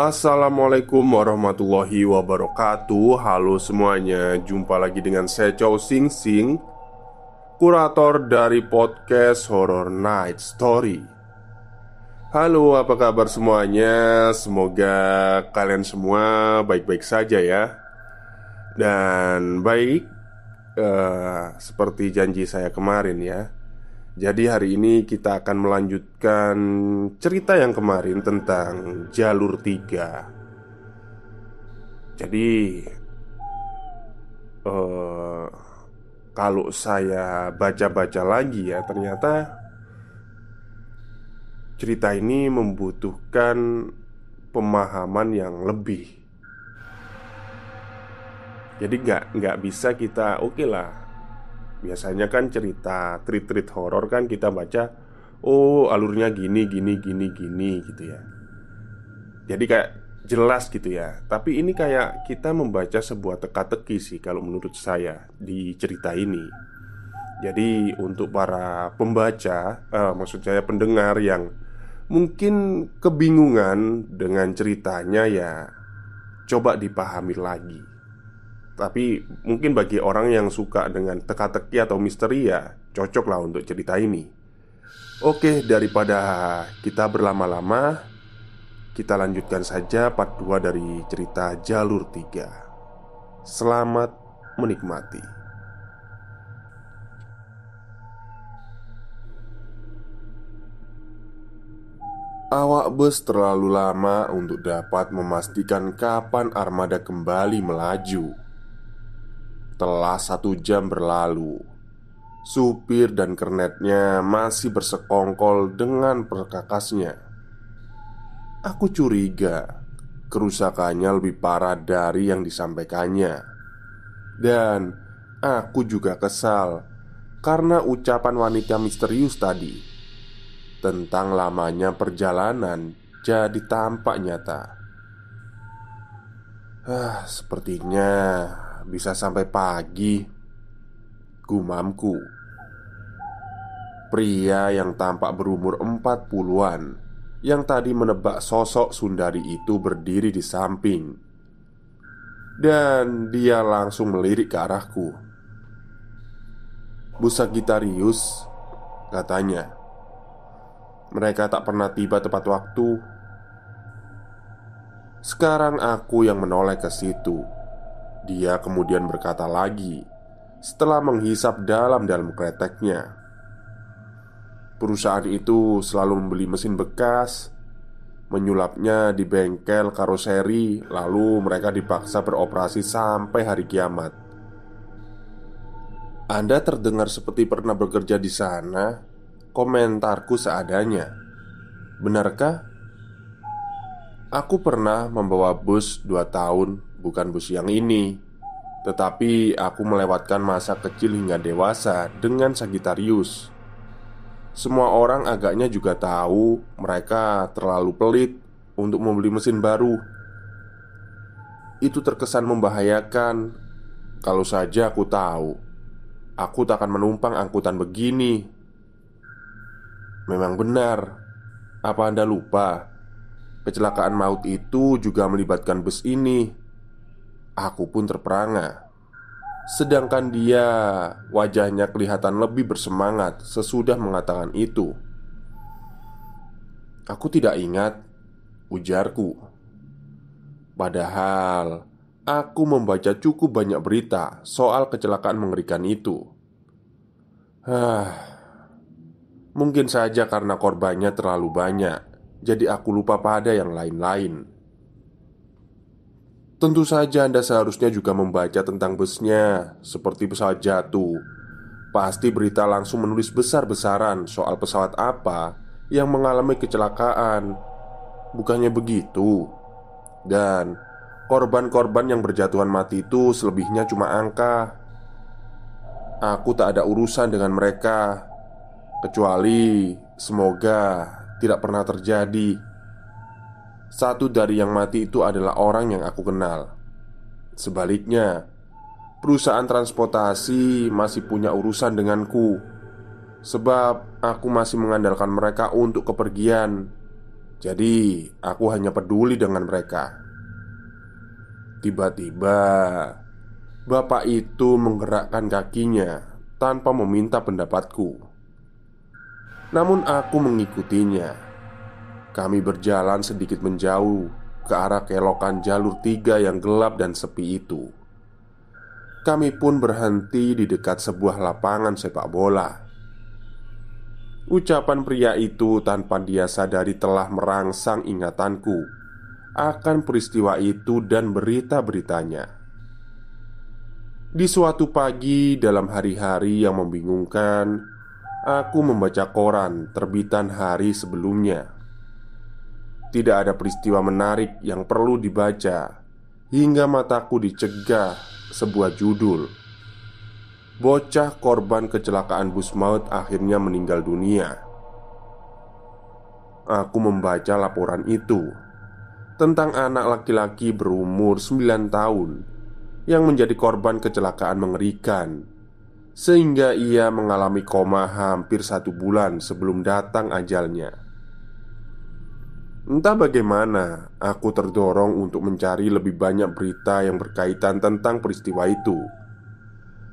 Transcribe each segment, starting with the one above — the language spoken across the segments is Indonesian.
Assalamualaikum warahmatullahi wabarakatuh. Halo semuanya Jumpa lagi dengan saya Chow Sing Sing Kurator dari podcast Horror Night Story. Halo apa kabar semuanya? Semoga kalian semua baik-baik saja ya. Dan baik eh, Seperti janji saya kemarin ya jadi hari ini kita akan melanjutkan cerita yang kemarin tentang jalur tiga. Jadi uh, kalau saya baca-baca lagi ya ternyata cerita ini membutuhkan pemahaman yang lebih. Jadi nggak nggak bisa kita oke okay lah Biasanya kan cerita treat-treat horor kan kita baca Oh alurnya gini, gini, gini, gini gitu ya. Jadi kayak jelas gitu ya. Tapi ini kayak kita membaca sebuah teka-teki sih kalau menurut saya di cerita ini. Jadi untuk para pembaca, eh, maksud saya pendengar yang mungkin kebingungan dengan ceritanya ya Coba dipahami lagi tapi mungkin bagi orang yang suka dengan teka-teki atau misteri ya Cocok lah untuk cerita ini. Oke daripada kita berlama-lama Kita lanjutkan saja part 2 dari cerita Jalur 3 Selamat menikmati. Awak bus terlalu lama untuk dapat memastikan kapan armada kembali melaju. Setelah satu jam berlalu. Supir dan kernetnya masih bersekongkol dengan perkakasnya. Aku curiga Kerusakannya lebih parah dari yang disampaikannya. Dan aku juga kesal Karena ucapan wanita misterius tadi Tentang lamanya perjalanan Jadi tampak nyata. Ah, sepertinya bisa sampai pagi. Gumamku. Pria yang tampak berumur empat puluhan Yang tadi menebak sosok Sundari itu berdiri di samping. Dan dia langsung melirik ke arahku. Busa Gitarius Katanya. Mereka tak pernah tiba tepat waktu. Sekarang aku yang menoleh ke situ dia kemudian berkata lagi setelah menghisap dalam-dalam kreteknya. Perusahaan itu selalu membeli mesin bekas, menyulapnya di bengkel karoseri, lalu mereka dipaksa beroperasi sampai hari kiamat. Anda terdengar seperti pernah bekerja di sana. Komentarku seadanya. Benarkah? Aku pernah membawa bus dua tahun bukan bus yang ini. Tetapi aku melewatkan masa kecil hingga dewasa dengan Sagittarius. Semua orang agaknya juga tahu mereka terlalu pelit untuk membeli mesin baru. Itu terkesan membahayakan. Kalau saja aku tahu Aku tak akan menumpang angkutan begini. Memang benar. Apa Anda lupa? Kecelakaan maut itu juga melibatkan bus ini Aku pun terperangah Sedangkan dia wajahnya kelihatan lebih bersemangat sesudah mengatakan itu. Aku tidak ingat ujarku. Padahal aku membaca cukup banyak berita soal kecelakaan mengerikan itu. Hah, mungkin saja karena korbannya terlalu banyak, jadi aku lupa pada yang lain-lain. Tentu saja Anda seharusnya juga membaca tentang busnya. Seperti pesawat jatuh Pasti berita langsung menulis besar-besaran soal pesawat apa yang mengalami kecelakaan. Bukannya begitu? Dan korban-korban yang berjatuhan mati itu selebihnya cuma angka. Aku tak ada urusan dengan mereka. Kecuali semoga tidak pernah terjadi satu dari yang mati itu adalah orang yang aku kenal. Sebaliknya, perusahaan transportasi masih punya urusan denganku, sebab aku masih mengandalkan mereka untuk kepergian. Jadi, aku hanya peduli dengan mereka. Tiba-tiba, bapak itu menggerakkan kakinya tanpa meminta pendapatku. Namun, aku mengikutinya kami berjalan sedikit menjauh ke arah kelokan jalur tiga yang gelap dan sepi itu. Kami pun berhenti di dekat sebuah lapangan sepak bola. Ucapan pria itu tanpa dia sadari telah merangsang ingatanku akan peristiwa itu dan berita-beritanya. Di suatu pagi dalam hari-hari yang membingungkan, aku membaca koran terbitan hari sebelumnya. Tidak ada peristiwa menarik yang perlu dibaca Hingga mataku dicegah sebuah judul. Bocah korban kecelakaan bus maut akhirnya meninggal dunia. Aku membaca laporan itu Tentang anak laki-laki berumur 9 tahun Yang menjadi korban kecelakaan mengerikan Sehingga ia mengalami koma hampir satu bulan sebelum datang ajalnya Entah bagaimana, aku terdorong untuk mencari lebih banyak berita yang berkaitan tentang peristiwa itu.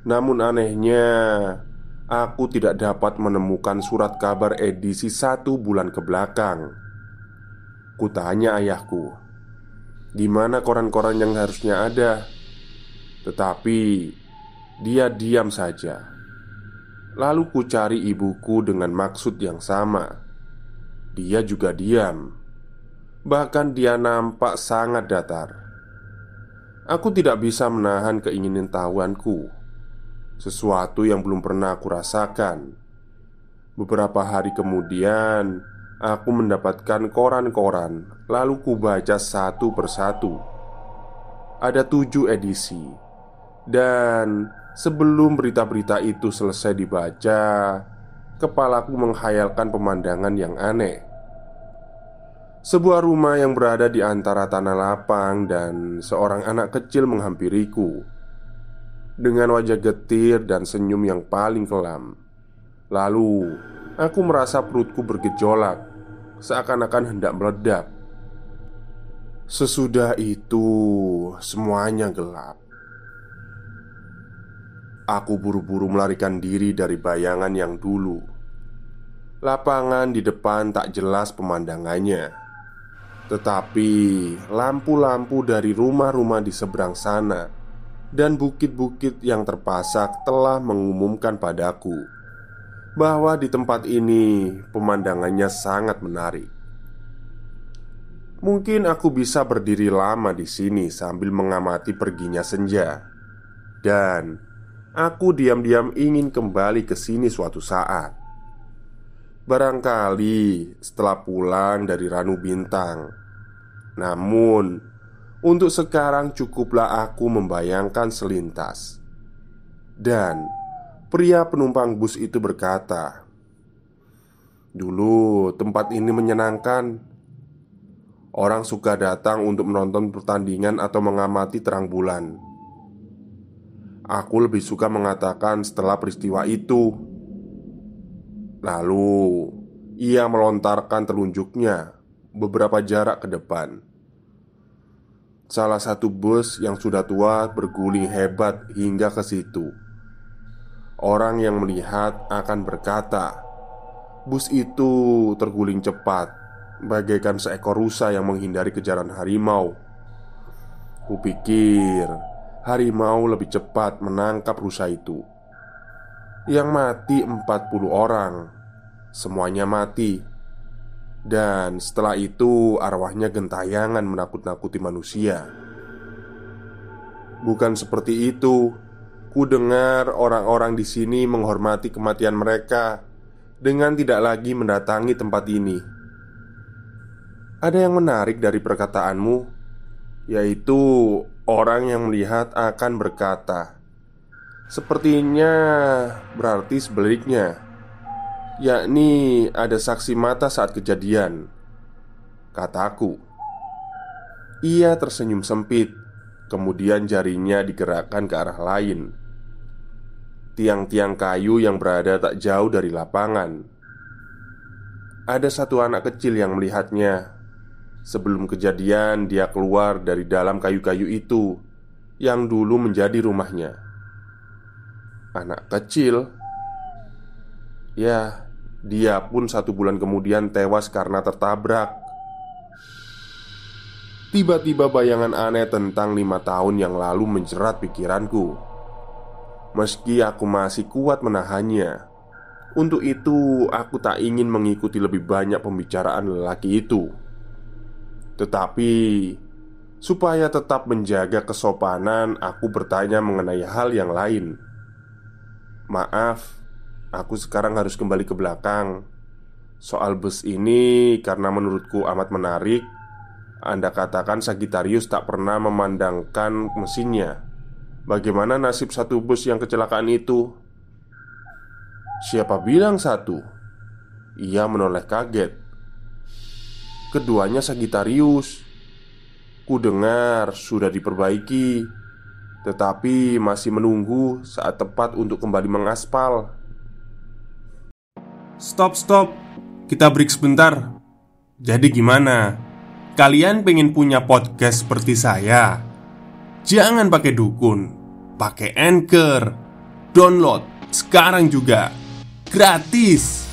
Namun, anehnya, aku tidak dapat menemukan surat kabar edisi satu bulan ke belakang. Kutanya ayahku, "Di mana koran-koran yang harusnya ada?" Tetapi dia diam saja. Lalu ku cari ibuku dengan maksud yang sama. Dia juga diam. Bahkan dia nampak sangat datar. Aku tidak bisa menahan keinginan tahuanku. Sesuatu yang belum pernah aku rasakan. Beberapa hari kemudian Aku mendapatkan koran-koran Lalu ku baca satu persatu. Ada tujuh edisi. Dan sebelum berita-berita itu selesai dibaca Kepalaku menghayalkan pemandangan yang aneh sebuah rumah yang berada di antara tanah lapang dan seorang anak kecil menghampiriku. Dengan wajah getir dan senyum yang paling kelam. Lalu, aku merasa perutku bergejolak Seakan-akan hendak meledak. Sesudah itu, semuanya gelap. Aku buru-buru melarikan diri dari bayangan yang dulu. Lapangan di depan tak jelas pemandangannya tetapi lampu-lampu dari rumah-rumah di seberang sana dan bukit-bukit yang terpasak telah mengumumkan padaku bahwa di tempat ini pemandangannya sangat menarik. Mungkin aku bisa berdiri lama di sini sambil mengamati perginya senja, dan aku diam-diam ingin kembali ke sini suatu saat. Barangkali setelah pulang dari Ranu Bintang. Namun Untuk sekarang cukuplah aku membayangkan selintas. Dan Pria penumpang bus itu berkata Dulu tempat ini menyenangkan. Orang suka datang untuk menonton pertandingan atau mengamati terang bulan. Aku lebih suka mengatakan setelah peristiwa itu Lalu ia melontarkan telunjuknya beberapa jarak ke depan. Salah satu bus yang sudah tua berguling hebat hingga ke situ. Orang yang melihat akan berkata, "Bus itu terguling cepat, bagaikan seekor rusa yang menghindari kejaran harimau." Kupikir harimau lebih cepat menangkap rusa itu. Yang mati 40 orang, semuanya mati. Dan setelah itu arwahnya gentayangan menakut-nakuti manusia. Bukan seperti itu. Ku dengar orang-orang di sini menghormati kematian mereka Dengan tidak lagi mendatangi tempat ini. Ada yang menarik dari perkataanmu Yaitu orang yang melihat akan berkata Sepertinya berarti sebaliknya yakni ada saksi mata saat kejadian. Kataku, ia tersenyum sempit, kemudian jarinya digerakkan ke arah lain. Tiang-tiang kayu yang berada tak jauh dari lapangan. Ada satu anak kecil yang melihatnya. Sebelum kejadian, dia keluar dari dalam kayu-kayu itu yang dulu menjadi rumahnya. Anak kecil, ya, dia pun satu bulan kemudian tewas karena tertabrak. Tiba-tiba bayangan aneh tentang lima tahun yang lalu menjerat pikiranku. Meski aku masih kuat menahannya, untuk itu aku tak ingin mengikuti lebih banyak pembicaraan lelaki itu. Tetapi supaya tetap menjaga kesopanan, aku bertanya mengenai hal yang lain. Maaf, Aku sekarang harus kembali ke belakang. Soal bus ini karena menurutku amat menarik Anda katakan Sagittarius tak pernah memandangkan mesinnya. Bagaimana nasib satu bus yang kecelakaan itu? Siapa bilang satu? Ia menoleh kaget. Keduanya Sagittarius. Ku dengar sudah diperbaiki Tetapi masih menunggu saat tepat untuk kembali mengaspal Stop, stop. Kita break sebentar. Jadi gimana? Kalian pengen punya podcast seperti saya? Jangan pakai dukun, pakai Anchor. Download sekarang juga. Gratis.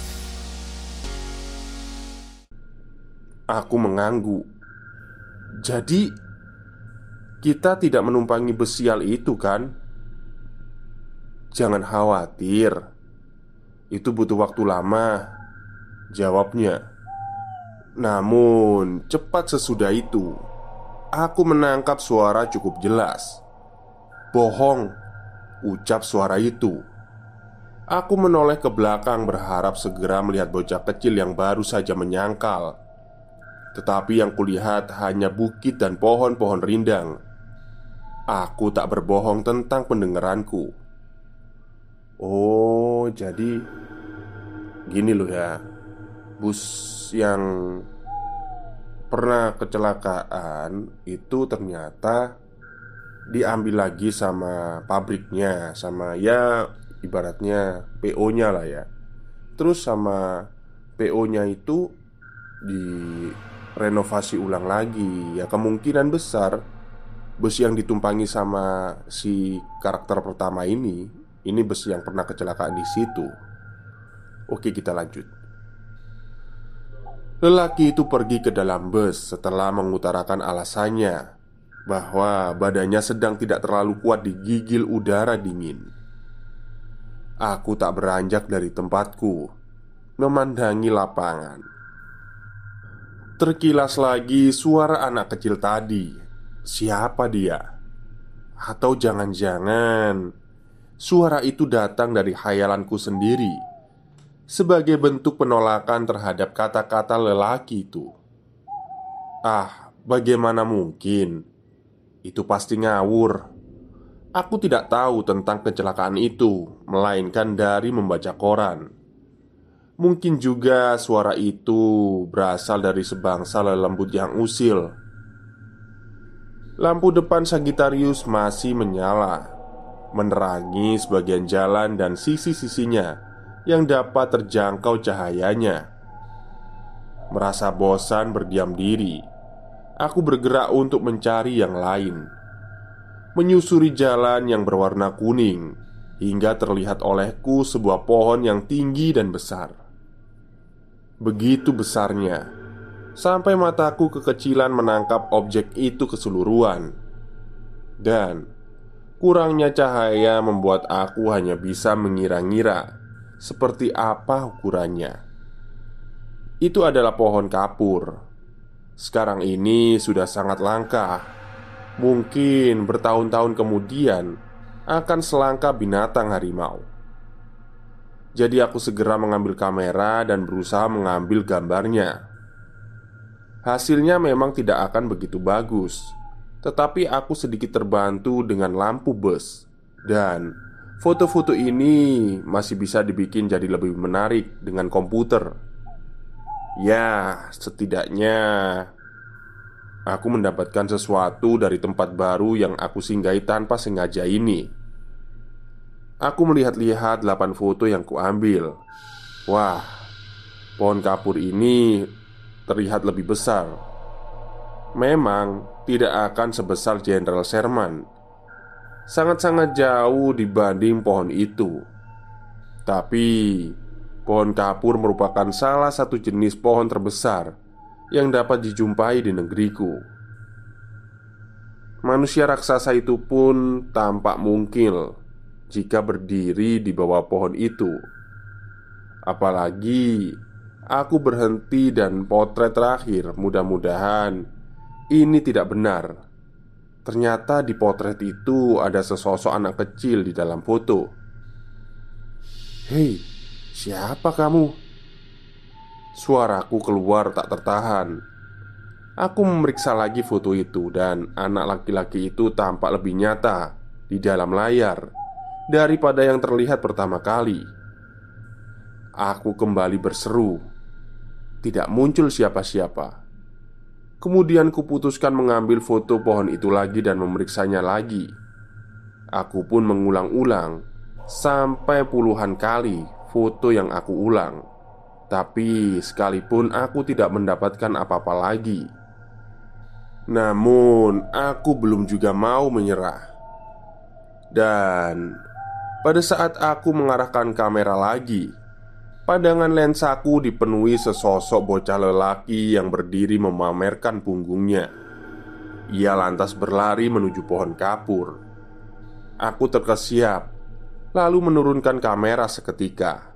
Aku mengangguk. Jadi kita tidak menumpangi besial itu kan? Jangan khawatir. Itu butuh waktu lama Jawabnya. Namun cepat sesudah itu Aku menangkap suara cukup jelas. Bohong Ucap suara itu. Aku menoleh ke belakang berharap segera melihat bocah kecil yang baru saja menyangkal. Tetapi yang kulihat hanya bukit dan pohon-pohon rindang Aku tak berbohong tentang pendengaranku Oh, jadi gini loh ya. Bus yang pernah kecelakaan itu ternyata diambil lagi sama pabriknya, sama ya ibaratnya PO-nya lah ya. Terus sama PO-nya itu direnovasi ulang lagi. Ya kemungkinan besar bus yang ditumpangi sama si karakter pertama ini ini bus yang pernah kecelakaan di situ. Oke, kita lanjut. Lelaki itu pergi ke dalam bus setelah mengutarakan alasannya bahwa badannya sedang tidak terlalu kuat digigil udara dingin. Aku tak beranjak dari tempatku, memandangi lapangan. Terkilas lagi suara anak kecil tadi. Siapa dia? Atau jangan-jangan Suara itu datang dari hayalanku sendiri Sebagai bentuk penolakan terhadap kata-kata lelaki itu Ah, bagaimana mungkin? Itu pasti ngawur Aku tidak tahu tentang kecelakaan itu Melainkan dari membaca koran Mungkin juga suara itu berasal dari sebangsa lelembut yang usil Lampu depan Sagittarius masih menyala menerangi sebagian jalan dan sisi-sisinya yang dapat terjangkau cahayanya. Merasa bosan berdiam diri, aku bergerak untuk mencari yang lain. Menyusuri jalan yang berwarna kuning hingga terlihat olehku sebuah pohon yang tinggi dan besar. Begitu besarnya, sampai mataku kekecilan menangkap objek itu keseluruhan, dan kurangnya cahaya membuat aku hanya bisa mengira-ngira seperti apa ukurannya. Itu adalah pohon kapur. Sekarang ini sudah sangat langka. Mungkin bertahun-tahun kemudian akan selangka binatang harimau. Jadi aku segera mengambil kamera dan berusaha mengambil gambarnya. Hasilnya memang tidak akan begitu bagus, tetapi aku sedikit terbantu dengan lampu bus dan foto-foto ini masih bisa dibikin jadi lebih menarik dengan komputer. Ya, setidaknya aku mendapatkan sesuatu dari tempat baru yang aku singgahi tanpa sengaja ini. Aku melihat-lihat delapan foto yang kuambil. Wah, pohon kapur ini terlihat lebih besar. Memang tidak akan sebesar Jenderal Sherman. Sangat-sangat jauh dibanding pohon itu. Tapi pohon kapur merupakan salah satu jenis pohon terbesar yang dapat dijumpai di negeriku. Manusia raksasa itu pun tampak mungkil jika berdiri di bawah pohon itu. Apalagi aku berhenti dan potret terakhir, mudah-mudahan ini tidak benar. Ternyata di potret itu ada sesosok anak kecil di dalam foto. "Hei, siapa kamu?" Suaraku keluar tak tertahan. Aku memeriksa lagi foto itu, dan anak laki-laki itu tampak lebih nyata di dalam layar daripada yang terlihat pertama kali. Aku kembali berseru, tidak muncul siapa-siapa. Kemudian kuputuskan mengambil foto pohon itu lagi dan memeriksanya lagi. Aku pun mengulang-ulang sampai puluhan kali foto yang aku ulang. Tapi sekalipun aku tidak mendapatkan apa-apa lagi Namun aku belum juga mau menyerah Dan pada saat aku mengarahkan kamera lagi Pandangan lensaku dipenuhi sesosok bocah lelaki yang berdiri memamerkan punggungnya Ia lantas berlari menuju pohon kapur Aku terkesiap Lalu menurunkan kamera seketika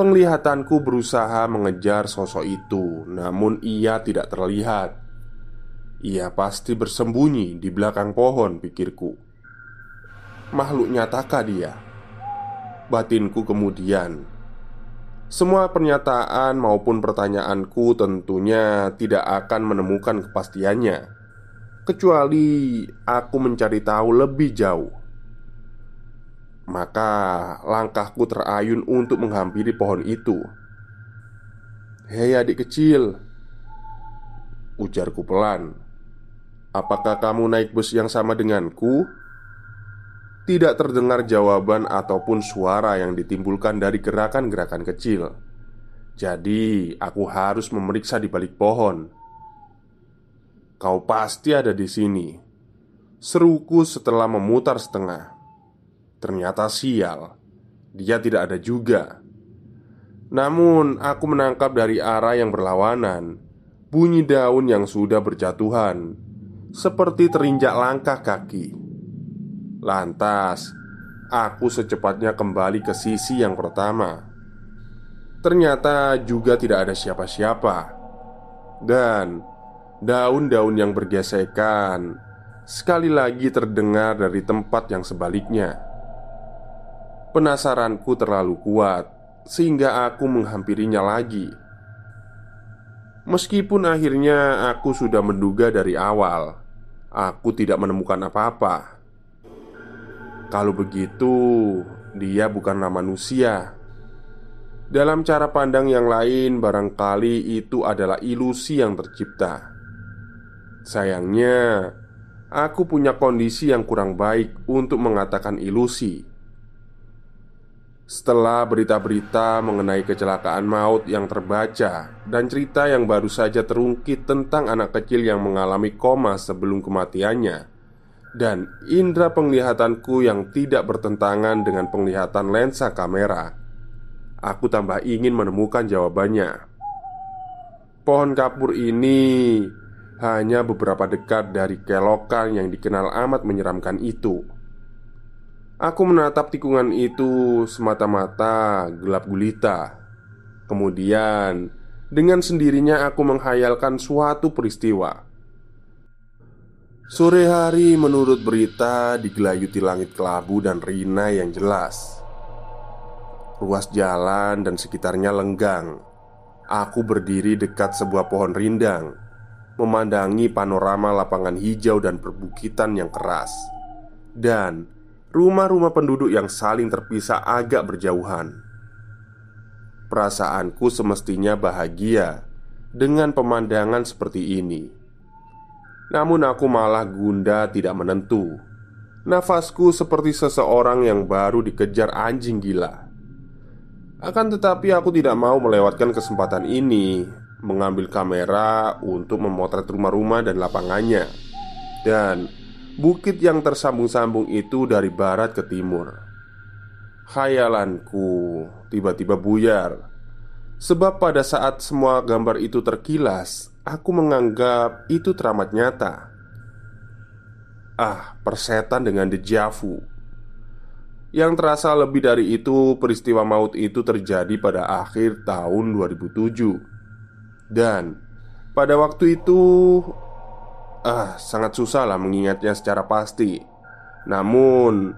Penglihatanku berusaha mengejar sosok itu, namun ia tidak terlihat. Ia pasti bersembunyi di belakang pohon, pikirku. Makhluk nyatakah dia? Batinku kemudian semua pernyataan maupun pertanyaanku tentunya tidak akan menemukan kepastiannya, kecuali aku mencari tahu lebih jauh. Maka langkahku terayun untuk menghampiri pohon itu. Hei adik kecil Ujarku pelan. Apakah kamu naik bus yang sama denganku? Tidak terdengar jawaban ataupun suara yang ditimbulkan dari gerakan-gerakan kecil. Jadi aku harus memeriksa di balik pohon. Kau pasti ada di sini. Seruku setelah memutar setengah. Ternyata sial, dia tidak ada juga. Namun, aku menangkap dari arah yang berlawanan. Bunyi daun yang sudah berjatuhan, seperti terinjak langkah kaki. Lantas, aku secepatnya kembali ke sisi yang pertama. Ternyata juga tidak ada siapa-siapa, dan daun-daun yang bergesekan sekali lagi terdengar dari tempat yang sebaliknya. Penasaranku terlalu kuat sehingga aku menghampirinya lagi. Meskipun akhirnya aku sudah menduga dari awal, aku tidak menemukan apa-apa. Kalau begitu, dia bukanlah manusia. Dalam cara pandang yang lain, barangkali itu adalah ilusi yang tercipta. Sayangnya, aku punya kondisi yang kurang baik untuk mengatakan ilusi. Setelah berita-berita mengenai kecelakaan maut yang terbaca dan cerita yang baru saja terungkit tentang anak kecil yang mengalami koma sebelum kematiannya, dan indera penglihatanku yang tidak bertentangan dengan penglihatan lensa kamera, aku tambah ingin menemukan jawabannya. Pohon kapur ini hanya beberapa dekat dari kelokan yang dikenal amat menyeramkan itu. Aku menatap tikungan itu semata-mata gelap gulita. Kemudian, dengan sendirinya aku menghayalkan suatu peristiwa. Sore hari menurut berita digelayuti langit kelabu dan rina yang jelas. Ruas jalan dan sekitarnya lenggang. Aku berdiri dekat sebuah pohon rindang, memandangi panorama lapangan hijau dan perbukitan yang keras. Dan rumah-rumah penduduk yang saling terpisah agak berjauhan. Perasaanku semestinya bahagia dengan pemandangan seperti ini. Namun aku malah gunda tidak menentu. Nafasku seperti seseorang yang baru dikejar anjing gila. Akan tetapi aku tidak mau melewatkan kesempatan ini mengambil kamera untuk memotret rumah-rumah dan lapangannya. Dan Bukit yang tersambung-sambung itu dari barat ke timur Khayalanku tiba-tiba buyar Sebab pada saat semua gambar itu terkilas Aku menganggap itu teramat nyata Ah, persetan dengan dejavu Yang terasa lebih dari itu Peristiwa maut itu terjadi pada akhir tahun 2007 Dan pada waktu itu Ah, sangat susah lah mengingatnya secara pasti. Namun,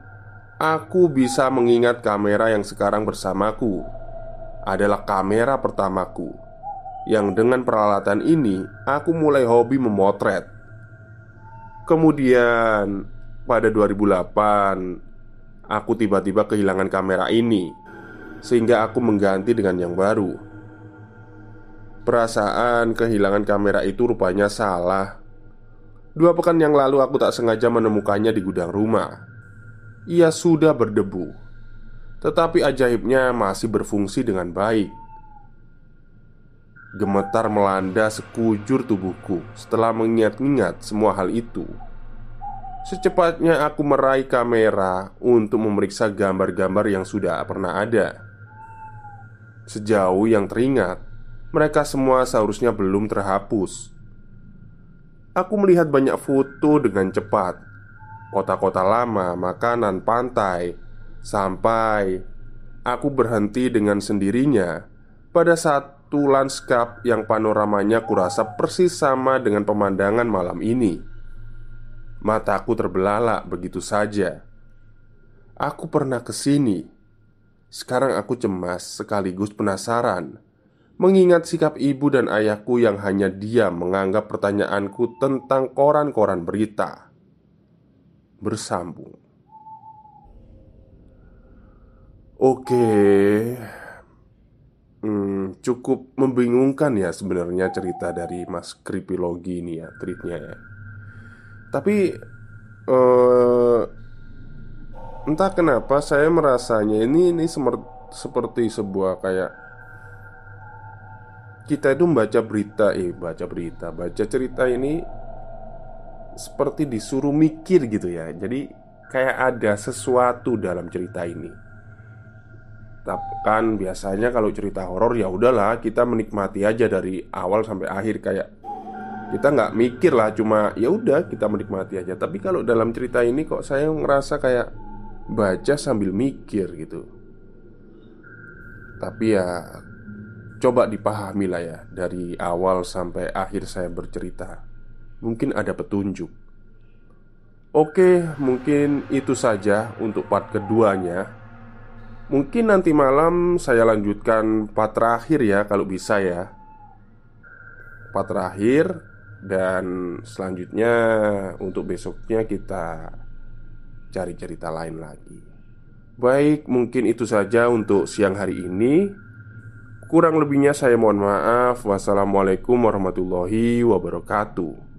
aku bisa mengingat kamera yang sekarang bersamaku adalah kamera pertamaku. Yang dengan peralatan ini, aku mulai hobi memotret. Kemudian, pada 2008, aku tiba-tiba kehilangan kamera ini, sehingga aku mengganti dengan yang baru. Perasaan kehilangan kamera itu rupanya salah Dua pekan yang lalu aku tak sengaja menemukannya di gudang rumah. Ia sudah berdebu, tetapi ajaibnya masih berfungsi dengan baik. Gemetar melanda sekujur tubuhku setelah mengingat-ingat semua hal itu. Secepatnya aku meraih kamera untuk memeriksa gambar-gambar yang sudah pernah ada. Sejauh yang teringat, mereka semua seharusnya belum terhapus Aku melihat banyak foto dengan cepat Kota-kota lama, makanan, pantai Sampai Aku berhenti dengan sendirinya Pada satu lanskap yang panoramanya kurasa persis sama dengan pemandangan malam ini. Mataku terbelalak begitu saja. Aku pernah ke sini. Sekarang aku cemas sekaligus penasaran Mengingat sikap ibu dan ayahku yang hanya diam menganggap pertanyaanku tentang koran-koran berita. Bersambung. Oke hmm, Cukup membingungkan ya sebenarnya cerita dari Mas Kripilogi ini ya Tweetnya ya Tapi uh, Entah kenapa saya merasanya ini ini seperti sebuah kayak kita itu membaca berita, eh baca berita, baca cerita ini seperti disuruh mikir gitu ya. Jadi kayak ada sesuatu dalam cerita ini. Kan biasanya kalau cerita horor ya udahlah kita menikmati aja dari awal sampai akhir kayak kita nggak mikir lah cuma ya udah kita menikmati aja. Tapi kalau dalam cerita ini kok saya ngerasa kayak baca sambil mikir gitu. Tapi ya Coba dipahami lah ya Dari awal sampai akhir saya bercerita Mungkin ada petunjuk Oke, mungkin itu saja untuk part keduanya Mungkin nanti malam saya lanjutkan part terakhir ya Kalau bisa ya Part terakhir Dan selanjutnya untuk besoknya kita cari cerita lain lagi Baik, mungkin itu saja untuk siang hari ini Kurang lebihnya saya mohon maaf. Wassalamualaikum warahmatullahi wabarakatuh.